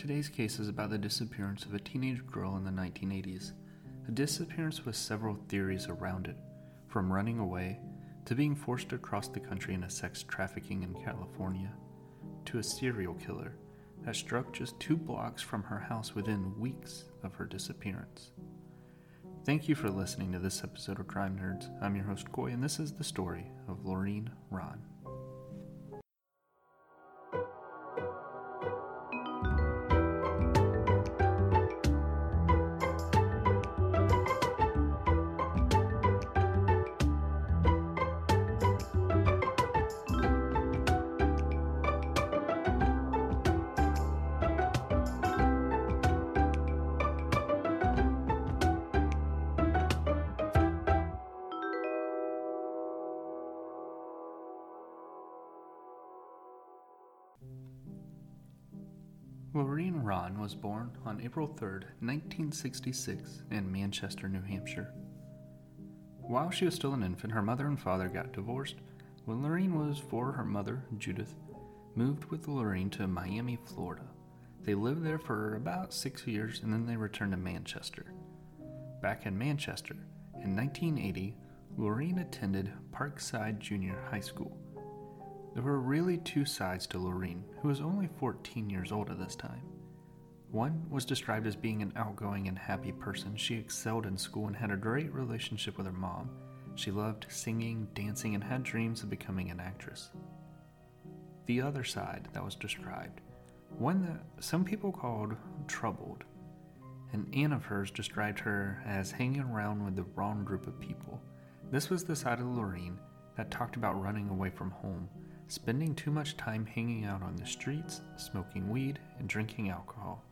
Today's case is about the disappearance of a teenage girl in the 1980s. A disappearance with several theories around it, from running away to being forced across the country in a sex trafficking in California, to a serial killer that struck just two blocks from her house within weeks of her disappearance. Thank you for listening to this episode of Crime Nerds. I'm your host, Coy, and this is the story of Laureen Rahn. Laureen Rahn was born on April 3, 1966, in Manchester, New Hampshire. While she was still an infant, her mother and father got divorced. When Laureen was four, her mother, Judith, moved with Laureen to Miami, Florida. They lived there for about six years and then they returned to Manchester. Back in Manchester, in 1980, Laureen attended Parkside Junior High School. There were really two sides to Laureen, who was only 14 years old at this time. One was described as being an outgoing and happy person. She excelled in school and had a great relationship with her mom. She loved singing, dancing, and had dreams of becoming an actress. The other side that was described, one that some people called troubled. An aunt of hers described her as hanging around with the wrong group of people. This was the side of Laureen that talked about running away from home spending too much time hanging out on the streets, smoking weed, and drinking alcohol.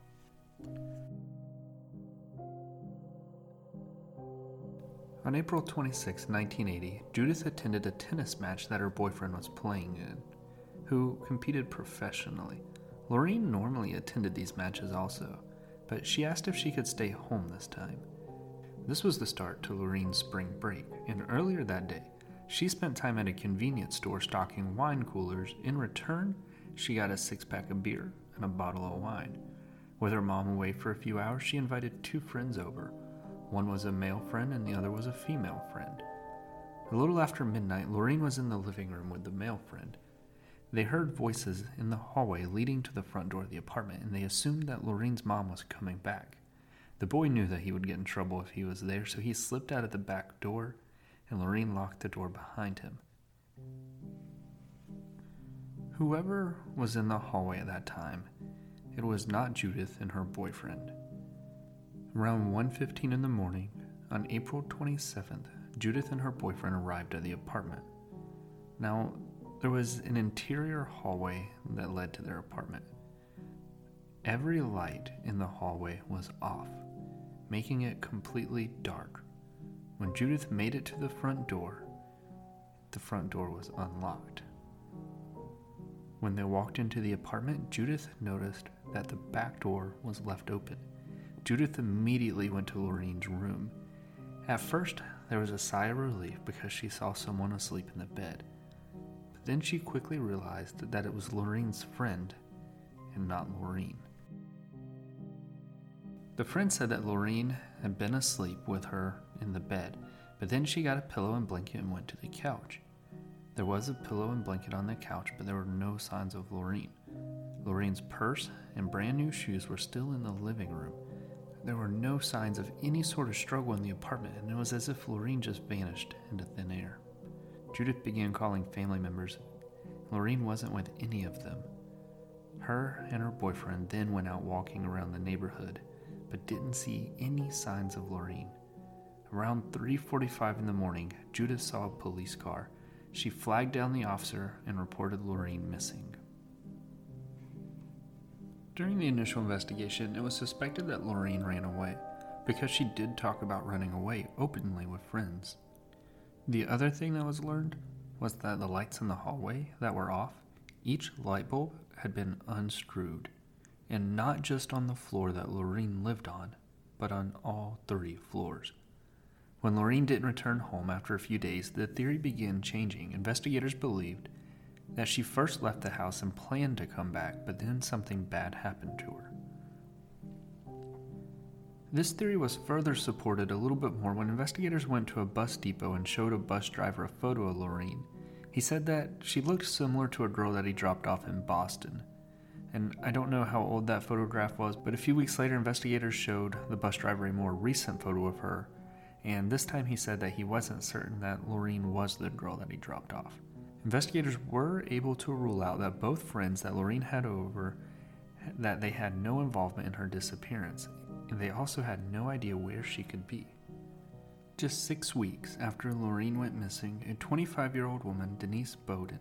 On April 26, 1980, Judith attended a tennis match that her boyfriend was playing in, who competed professionally. Laureen normally attended these matches also, but she asked if she could stay home this time. This was the start to Laureen's spring break, and earlier that day, she spent time at a convenience store stocking wine coolers. In return, she got a six pack of beer and a bottle of wine. With her mom away for a few hours, she invited two friends over. One was a male friend and the other was a female friend. A little after midnight, Lorraine was in the living room with the male friend. They heard voices in the hallway leading to the front door of the apartment, and they assumed that Lorraine's mom was coming back. The boy knew that he would get in trouble if he was there, so he slipped out of the back door and Laureen locked the door behind him. Whoever was in the hallway at that time, it was not Judith and her boyfriend. Around 1:15 in the morning on April 27th, Judith and her boyfriend arrived at the apartment. Now, there was an interior hallway that led to their apartment. Every light in the hallway was off, making it completely dark. When Judith made it to the front door, the front door was unlocked. When they walked into the apartment, Judith noticed that the back door was left open. Judith immediately went to Laureen's room. At first, there was a sigh of relief because she saw someone asleep in the bed. But then she quickly realized that it was Laureen's friend and not Laureen. The friend said that Laureen had been asleep with her in the bed, but then she got a pillow and blanket and went to the couch. There was a pillow and blanket on the couch, but there were no signs of Laureen. Laureen's purse and brand new shoes were still in the living room. There were no signs of any sort of struggle in the apartment, and it was as if Laureen just vanished into thin air. Judith began calling family members. Laureen wasn't with any of them. Her and her boyfriend then went out walking around the neighborhood but didn't see any signs of Laureen. Around 3:45 in the morning, Judith saw a police car. She flagged down the officer and reported Lorraine missing. During the initial investigation, it was suspected that Lorraine ran away because she did talk about running away openly with friends. The other thing that was learned was that the lights in the hallway that were off, each light bulb had been unscrewed and not just on the floor that Lorraine lived on, but on all three floors. When Lorraine didn't return home after a few days, the theory began changing. Investigators believed that she first left the house and planned to come back, but then something bad happened to her. This theory was further supported a little bit more when investigators went to a bus depot and showed a bus driver a photo of Lorraine. He said that she looked similar to a girl that he dropped off in Boston. And I don't know how old that photograph was, but a few weeks later, investigators showed the bus driver a more recent photo of her, and this time he said that he wasn't certain that Laureen was the girl that he dropped off. Investigators were able to rule out that both friends that Laureen had over that they had no involvement in her disappearance, and they also had no idea where she could be. Just six weeks after Laureen went missing, a 25 year old woman, Denise Beaudin,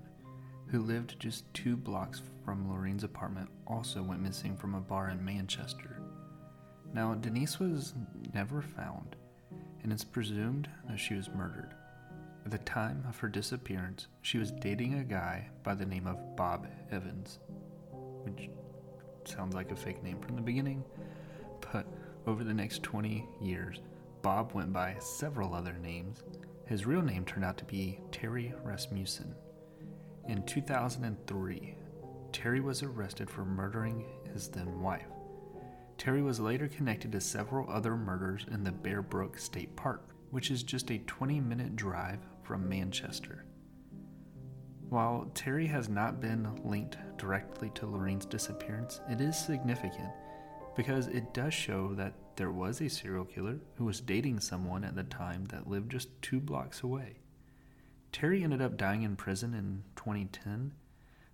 who lived just two blocks from Laureen's apartment, also went missing from a bar in Manchester. Now, Denise was never found, and it's presumed that she was murdered. At the time of her disappearance, she was dating a guy by the name of Bob Evans, which sounds like a fake name from the beginning, but over the next 20 years, Bob went by several other names. His real name turned out to be Terry Rasmussen. In 2003, Terry was arrested for murdering his then wife. Terry was later connected to several other murders in the Bear Brook State Park, which is just a 20 minute drive from Manchester. While Terry has not been linked directly to Lorraine's disappearance, it is significant because it does show that there was a serial killer who was dating someone at the time that lived just two blocks away. Terry ended up dying in prison in 2010,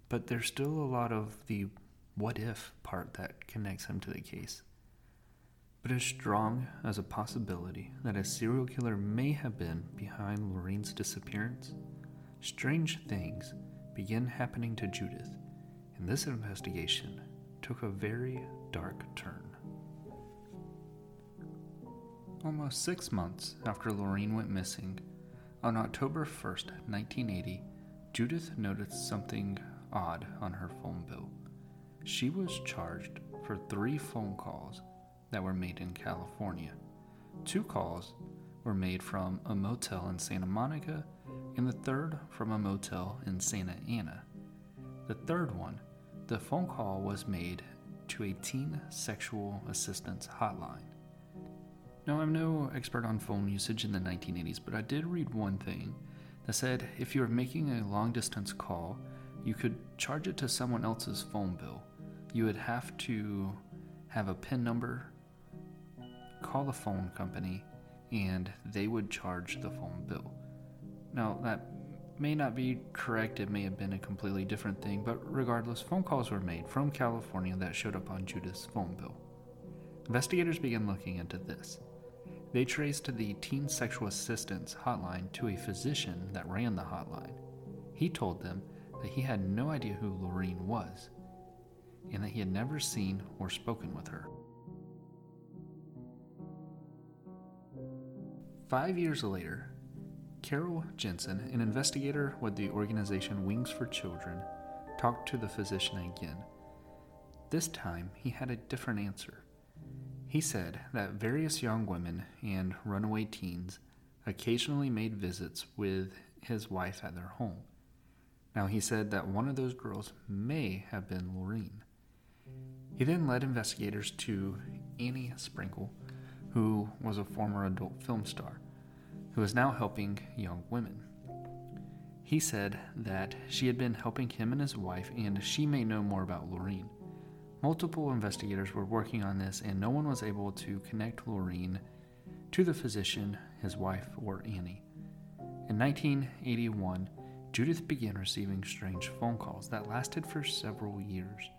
but there's still a lot of the what if part that connects him to the case. But as strong as a possibility that a serial killer may have been behind Laureen's disappearance, strange things began happening to Judith, and this investigation took a very dark turn. Almost six months after Laureen went missing, on October 1st, 1980, Judith noticed something odd on her phone bill. She was charged for three phone calls that were made in California. Two calls were made from a motel in Santa Monica, and the third from a motel in Santa Ana. The third one, the phone call was made to a teen sexual assistance hotline. Now, I'm no expert on phone usage in the 1980s, but I did read one thing that said if you were making a long distance call, you could charge it to someone else's phone bill. You would have to have a PIN number, call the phone company, and they would charge the phone bill. Now, that may not be correct, it may have been a completely different thing, but regardless, phone calls were made from California that showed up on Judith's phone bill. Investigators began looking into this. They traced the teen sexual assistance hotline to a physician that ran the hotline. He told them that he had no idea who Laureen was, and that he had never seen or spoken with her. Five years later, Carol Jensen, an investigator with the organization Wings for Children, talked to the physician again. This time, he had a different answer. He said that various young women and runaway teens occasionally made visits with his wife at their home. Now, he said that one of those girls may have been Laureen. He then led investigators to Annie Sprinkle, who was a former adult film star who is now helping young women. He said that she had been helping him and his wife, and she may know more about Laureen. Multiple investigators were working on this, and no one was able to connect Laureen to the physician, his wife, or Annie. In 1981, Judith began receiving strange phone calls that lasted for several years.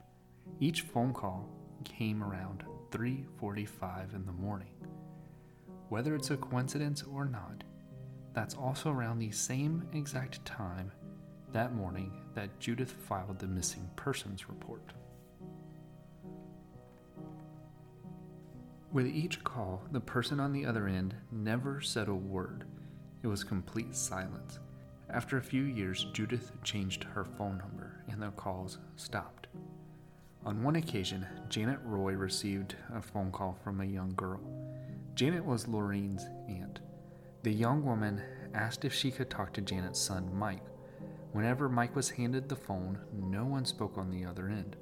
Each phone call came around 3:45 in the morning. Whether it's a coincidence or not, that's also around the same exact time that morning that Judith filed the missing persons report. With each call, the person on the other end never said a word. It was complete silence. After a few years, Judith changed her phone number and the calls stopped. On one occasion, Janet Roy received a phone call from a young girl. Janet was Laureen's aunt. The young woman asked if she could talk to Janet's son, Mike. Whenever Mike was handed the phone, no one spoke on the other end.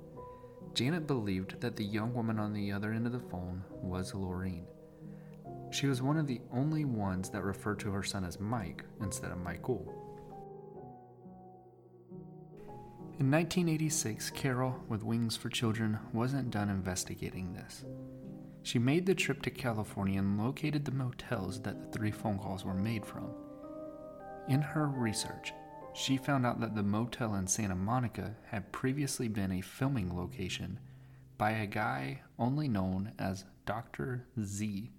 Janet believed that the young woman on the other end of the phone was Laureen. She was one of the only ones that referred to her son as Mike instead of Michael. In 1986, Carol, with Wings for Children, wasn't done investigating this. She made the trip to California and located the motels that the three phone calls were made from. In her research, she found out that the motel in Santa Monica had previously been a filming location by a guy only known as Dr. Z,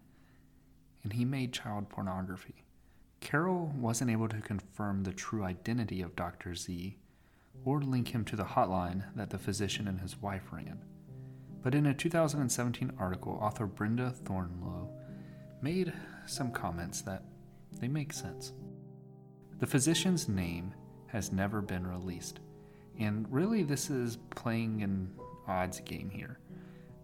and he made child pornography. Carol wasn't able to confirm the true identity of Dr. Z or link him to the hotline that the physician and his wife ran. But in a 2017 article, author Brenda Thornlow made some comments that they make sense. The physician's name has never been released, and really this is playing an odds game here.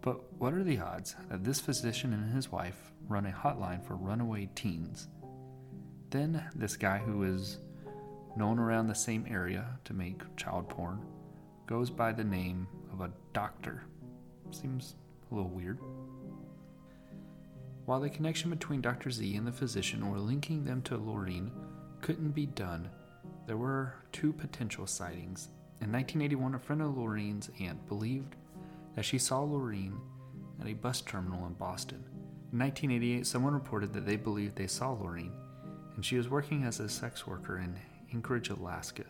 But what are the odds that this physician and his wife run a hotline for runaway teens? Then this guy who is known around the same area to make child porn goes by the name of a doctor Seems a little weird. While the connection between Dr. Z and the physician or linking them to Laureen couldn't be done, there were two potential sightings. In 1981, a friend of Laureen's aunt believed that she saw Laureen at a bus terminal in Boston. In 1988, someone reported that they believed they saw Laureen, and she was working as a sex worker in Anchorage, Alaska.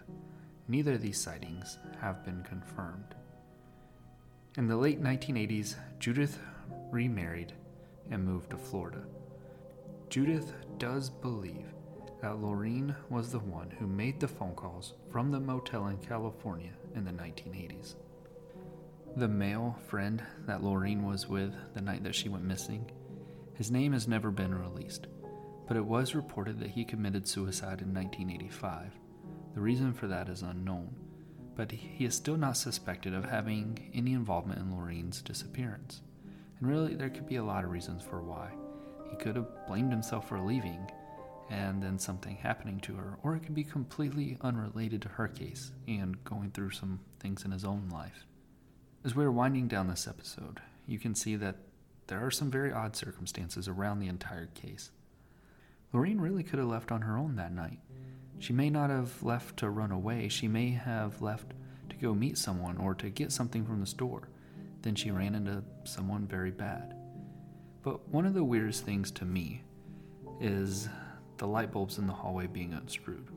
Neither of these sightings have been confirmed. In the late 1980s, Judith remarried and moved to Florida. Judith does believe that Laureen was the one who made the phone calls from the motel in California in the 1980s. The male friend that Laureen was with the night that she went missing, his name has never been released, but it was reported that he committed suicide in 1985. The reason for that is unknown but he is still not suspected of having any involvement in Laureen's disappearance. And really, there could be a lot of reasons for why. He could have blamed himself for leaving and then something happening to her, or it could be completely unrelated to her case and going through some things in his own life. As we're winding down this episode, you can see that there are some very odd circumstances around the entire case. Laureen really could have left on her own that night. She may not have left to run away, she may have left to go meet someone or to get something from the store. Then she ran into someone very bad. But one of the weirdest things to me is the light bulbs in the hallway being unscrewed.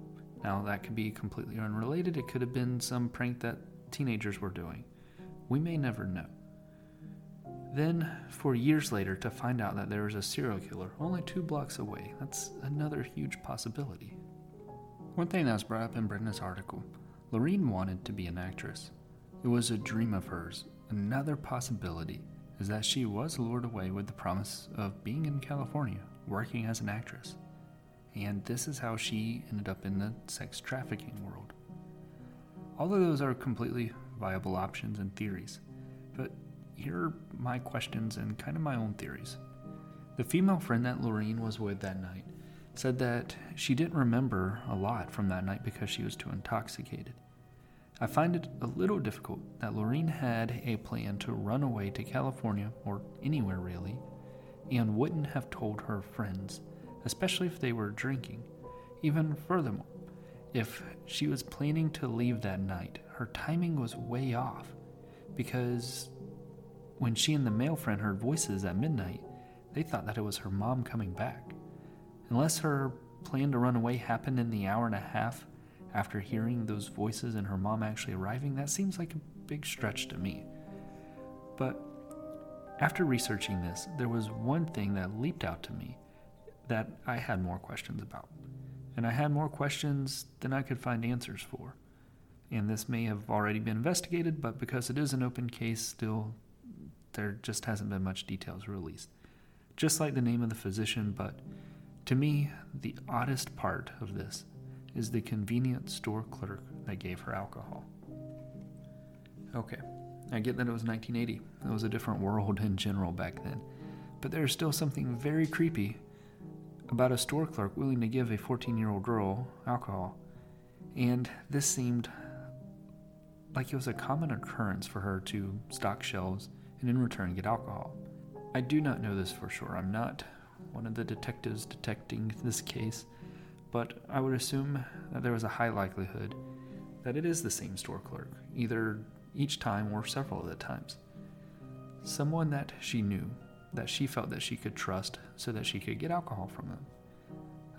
Now, that could be completely unrelated. It could have been some prank that teenagers were doing. We may never know. Then, for years later, to find out that there was a serial killer only two blocks away, that's another huge possibility. One thing that was brought up in Brenda's article Laureen wanted to be an actress. It was a dream of hers. Another possibility is that she was lured away with the promise of being in California, working as an actress. And this is how she ended up in the sex trafficking world. All of those are completely viable options and theories, but here are my questions and kind of my own theories. The female friend that Laureen was with that night said that she didn't remember a lot from that night because she was too intoxicated. I find it a little difficult that Laureen had a plan to run away to California or anywhere really, and wouldn't have told her friends, especially if they were drinking. Even furthermore, if she was planning to leave that night, her timing was way off because when she and the male friend heard voices at midnight, they thought that it was her mom coming back. Unless her plan to run away happened in the hour and a half after hearing those voices and her mom actually arriving, that seems like a big stretch to me. But after researching this, there was one thing that leaped out to me that I had more questions about. And I had more questions than I could find answers for. And this may have already been investigated, but because it is an open case, still, there just hasn't been much details released. Just like the name of the physician, but to me, the oddest part of this is the convenience store clerk that gave her alcohol. Okay, I get that it was 1980. It was a different world in general back then. But there's still something very creepy about a store clerk willing to give a 14 year old girl alcohol. And this seemed like it was a common occurrence for her to stock shelves and in return get alcohol. I do not know this for sure. I'm not one of the detectives detecting this case, but I would assume that there was a high likelihood that it is the same store clerk, either each time or several of the times. Someone that she knew, that she felt that she could trust so that she could get alcohol from them.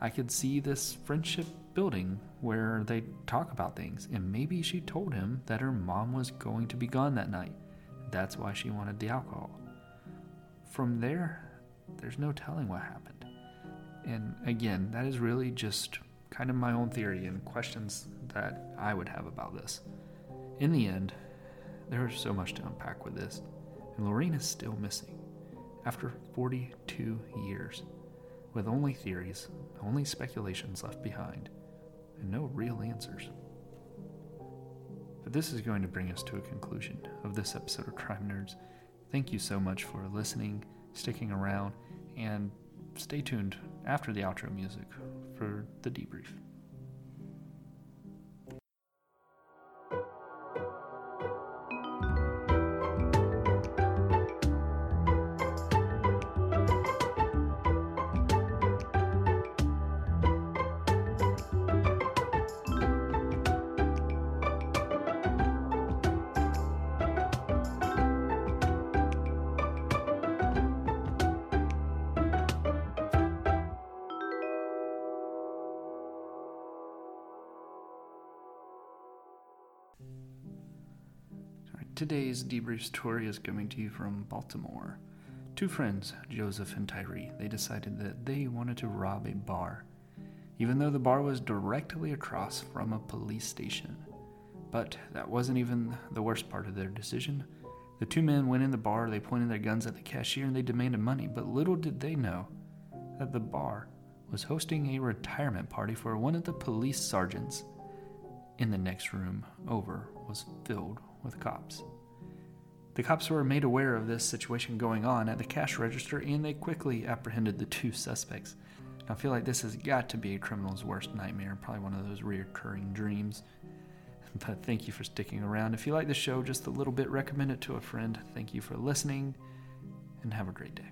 I could see this friendship building where they talk about things, and maybe she told him that her mom was going to be gone that night. That's why she wanted the alcohol. From there, there's no telling what happened. And again, that is really just kind of my own theory and questions that I would have about this. In the end, there is so much to unpack with this, and Laureen is still missing after 42 years, with only theories, only speculations left behind, and no real answers. But this is going to bring us to a conclusion of this episode of Crime Nerds. Thank you so much for listening, sticking around, and stay tuned after the outro music for the debrief. Today's debrief story is coming to you from Baltimore. Two friends, Joseph and Tyree, they decided that they wanted to rob a bar, even though the bar was directly across from a police station. But that wasn't even the worst part of their decision. The two men went in the bar, they pointed their guns at the cashier, and they demanded money. But little did they know that the bar was hosting a retirement party for one of the police sergeants. In the next room over was filled with cops. The cops were made aware of this situation going on at the cash register and they quickly apprehended the two suspects. Now, I feel like this has got to be a criminal's worst nightmare, probably one of those reoccurring dreams. But thank you for sticking around. If you like the show just a little bit, recommend it to a friend. Thank you for listening and have a great day.